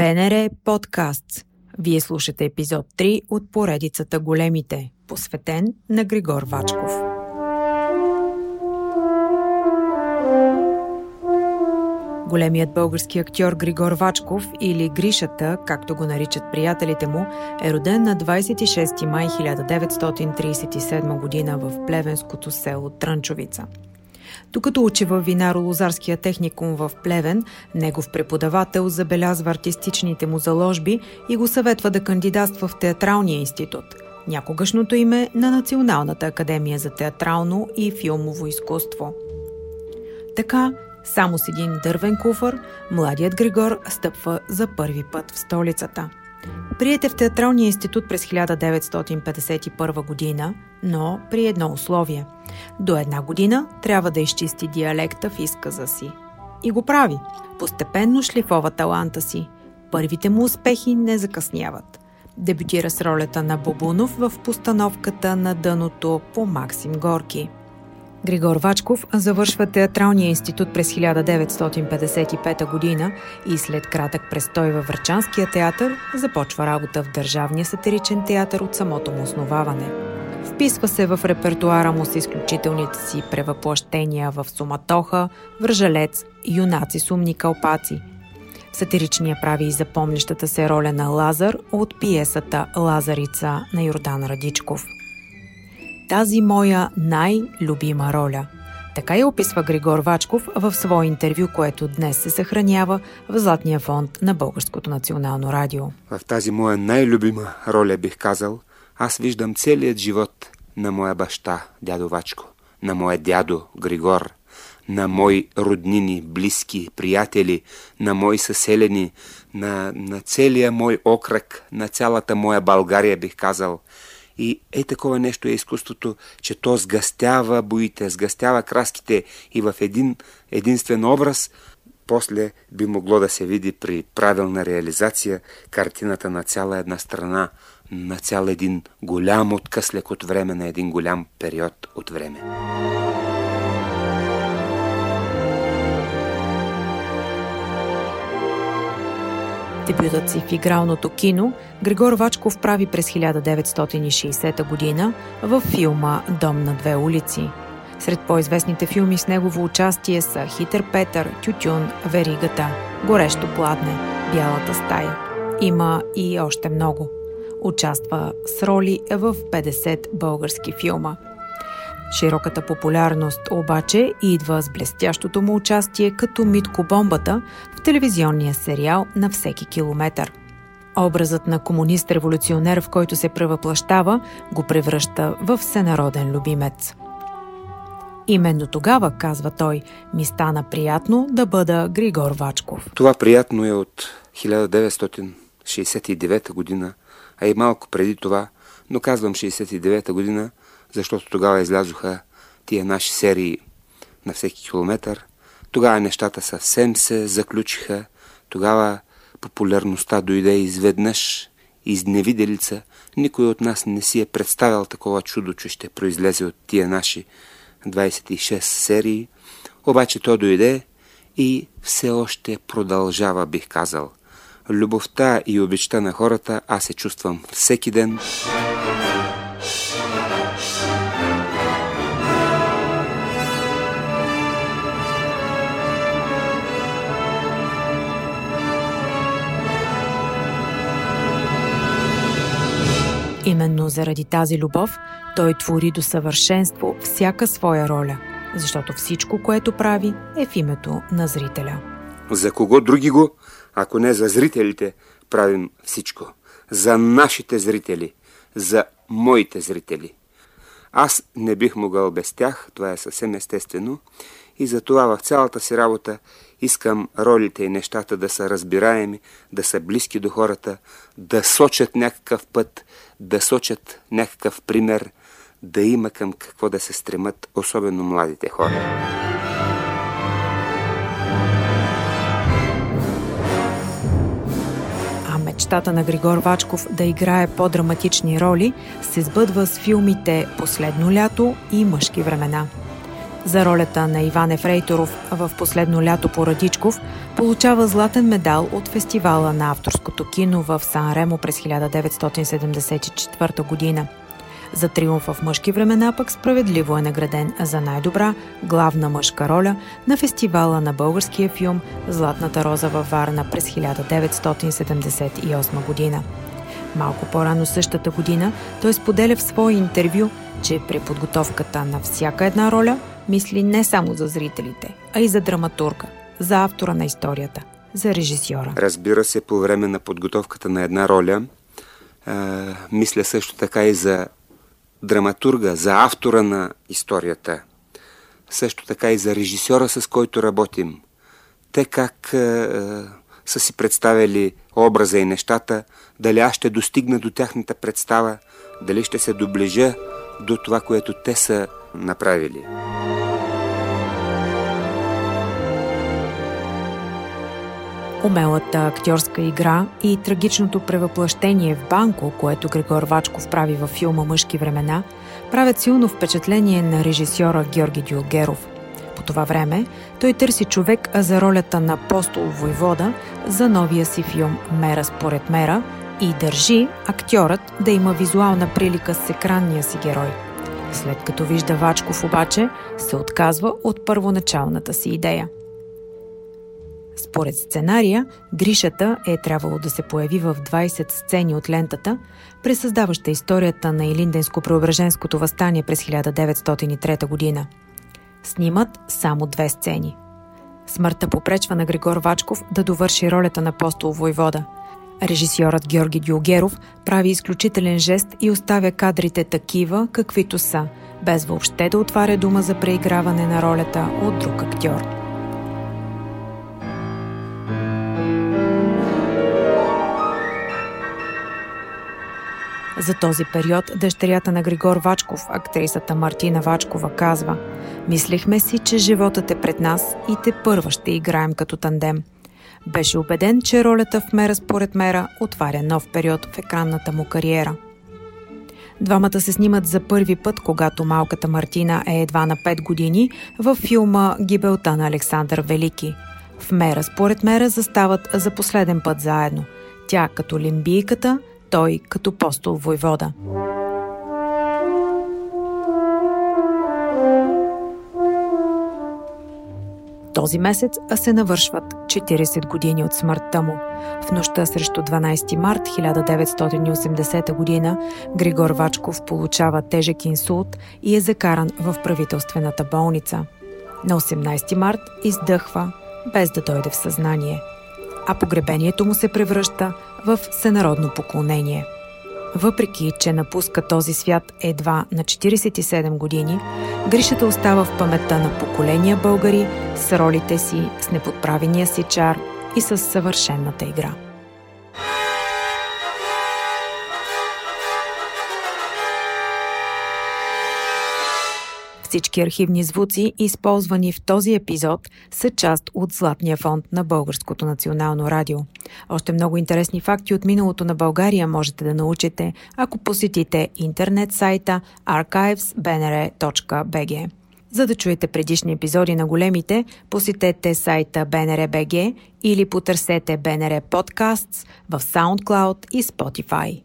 БНР подкаст. Вие слушате епизод 3 от поредицата Големите, посветен на Григор Вачков. Големият български актьор Григор Вачков или Гришата, както го наричат приятелите му, е роден на 26 май 1937 година в плевенското село Трънчовица – докато учи в Винаро-Лозарския техникум в Плевен, негов преподавател забелязва артистичните му заложби и го съветва да кандидатства в Театралния институт – някогашното име на Националната академия за театрално и филмово изкуство. Така, само с един дървен куфър, младият Григор стъпва за първи път в столицата – Приете в Театралния институт през 1951 година, но при едно условие. До една година трябва да изчисти диалекта в изказа си. И го прави. Постепенно шлифова таланта си. Първите му успехи не закъсняват. Дебютира с ролята на Бобунов в постановката на дъното по Максим Горки – Григор Вачков завършва Театралния институт през 1955 година и след кратък престой във Врачанския театър започва работа в Държавния сатиричен театър от самото му основаване. Вписва се в репертуара му с изключителните си превъплъщения в Суматоха, Вържалец, Юнаци сумни кълпаци. Сатиричния прави и запомнящата се роля на Лазар от пиесата Лазарица на Йордан Радичков – тази моя най-любима роля. Така я описва Григор Вачков в свое интервю, което днес се съхранява в Златния фонд на Българското национално радио. В тази моя най-любима роля бих казал, аз виждам целият живот на моя баща, дядо Вачко, на моя дядо Григор, на мои роднини, близки, приятели, на мои съселени, на, на целия мой окръг, на цялата моя България, бих казал – и е такова нещо е изкуството, че то сгъстява боите, сгъстява краските и в един единствен образ после би могло да се види при правилна реализация картината на цяла една страна, на цял един голям откъслек от време, на един голям период от време. Дебютът си в игралното кино Григор Вачков прави през 1960 година в филма «Дом на две улици». Сред по-известните филми с негово участие са «Хитър Петър», «Тютюн», «Веригата», «Горещо пладне», «Бялата стая». Има и още много. Участва с роли в 50 български филма – Широката популярност обаче идва с блестящото му участие като Митко Бомбата в телевизионния сериал «На всеки километър». Образът на комунист-революционер, в който се превъплащава, го превръща в всенароден любимец. Именно тогава, казва той, ми стана приятно да бъда Григор Вачков. Това приятно е от 1969 година, а и малко преди това, но казвам 69 година, защото тогава излязоха тия наши серии на всеки километър. Тогава нещата съвсем се заключиха. Тогава популярността дойде изведнъж, изневиделица. Никой от нас не си е представил такова чудо, че ще произлезе от тия наши 26 серии. Обаче то дойде и все още продължава, бих казал. Любовта и обичта на хората аз се чувствам всеки ден. Заради тази любов той твори до съвършенство всяка своя роля, защото всичко, което прави, е в името на зрителя. За кого други го, ако не за зрителите, правим всичко. За нашите зрители, за моите зрители. Аз не бих могъл без тях, това е съвсем естествено, и затова в цялата си работа искам ролите и нещата да са разбираеми, да са близки до хората, да сочат някакъв път, да сочат някакъв пример, да има към какво да се стремат, особено младите хора. А мечтата на Григор Вачков да играе по-драматични роли се сбъдва с филмите Последно лято и Мъжки времена – За ролята на Иван Ефрейторов в последно лято по Радичков получава златен медал от фестивала на авторското кино в Сан Ремо през 1974 година. За триумф в мъжки времена пък справедливо е награден за най-добра главна мъжка роля на фестивала на българския филм Златната роза във Варна през 1978 година. Малко по-рано същата година той споделя в свое интервю, че при подготовката на всяка една роля мисли не само за зрителите, а и за драматурга, за автора на историята, за режисьора. Разбира се, по време на подготовката на една роля, а, мисля също така и за драматурга, за автора на историята, също така и за режисьора, с който работим. Те как а, са си представили образа и нещата, дали аз ще достигна до тяхната представа, дали ще се доближа до това, което те са направили. Умелата актьорска игра и трагичното превъплъщение в банко, което Григор Вачков прави във филма Мъжки времена, правят силно впечатление на режисьора Георги Дюлгеров. По това време той търси човек за ролята на апостол Войвода за новия си филм Мера според мера и държи актьорът да има визуална прилика с екранния си герой. След като вижда Вачков обаче, се отказва от първоначалната си идея – според сценария, Гришата е трябвало да се появи в 20 сцени от лентата, пресъздаваща историята на Илинденско-преображенското възстание през 1903 година. Снимат само две сцени. Смъртта попречва на Григор Вачков да довърши ролята на апостол Войвода. Режисьорът Георги Дюлгеров прави изключителен жест и оставя кадрите такива, каквито са, без въобще да отваря дума за преиграване на ролята от друг актьор. За този период дъщерята на Григор Вачков, актрисата Мартина Вачкова, казва Мислихме си, че животът е пред нас и те първа ще играем като тандем. Беше убеден, че ролята в Мера според Мера отваря нов период в екранната му кариера. Двамата се снимат за първи път, когато малката Мартина е едва на 5 години, във филма Гибелта на Александър Велики. В Мера според Мера застават за последен път заедно. Тя като лимбийката, той като постол войвода. Този месец се навършват 40 години от смъртта му. В нощта срещу 12 март 1980 година Григор Вачков получава тежък инсулт и е закаран в правителствената болница. На 18 март издъхва, без да дойде в съзнание – а погребението му се превръща в всенародно поклонение. Въпреки, че напуска този свят едва на 47 години, Гришата остава в паметта на поколения българи с ролите си, с неподправения си чар и с съвършенната игра. Всички архивни звуци, използвани в този епизод, са част от Златния фонд на Българското национално радио. Още много интересни факти от миналото на България можете да научите, ако посетите интернет сайта archives.bnr.bg. За да чуете предишни епизоди на големите, посетете сайта BNR.bg или потърсете BNR Podcasts в SoundCloud и Spotify.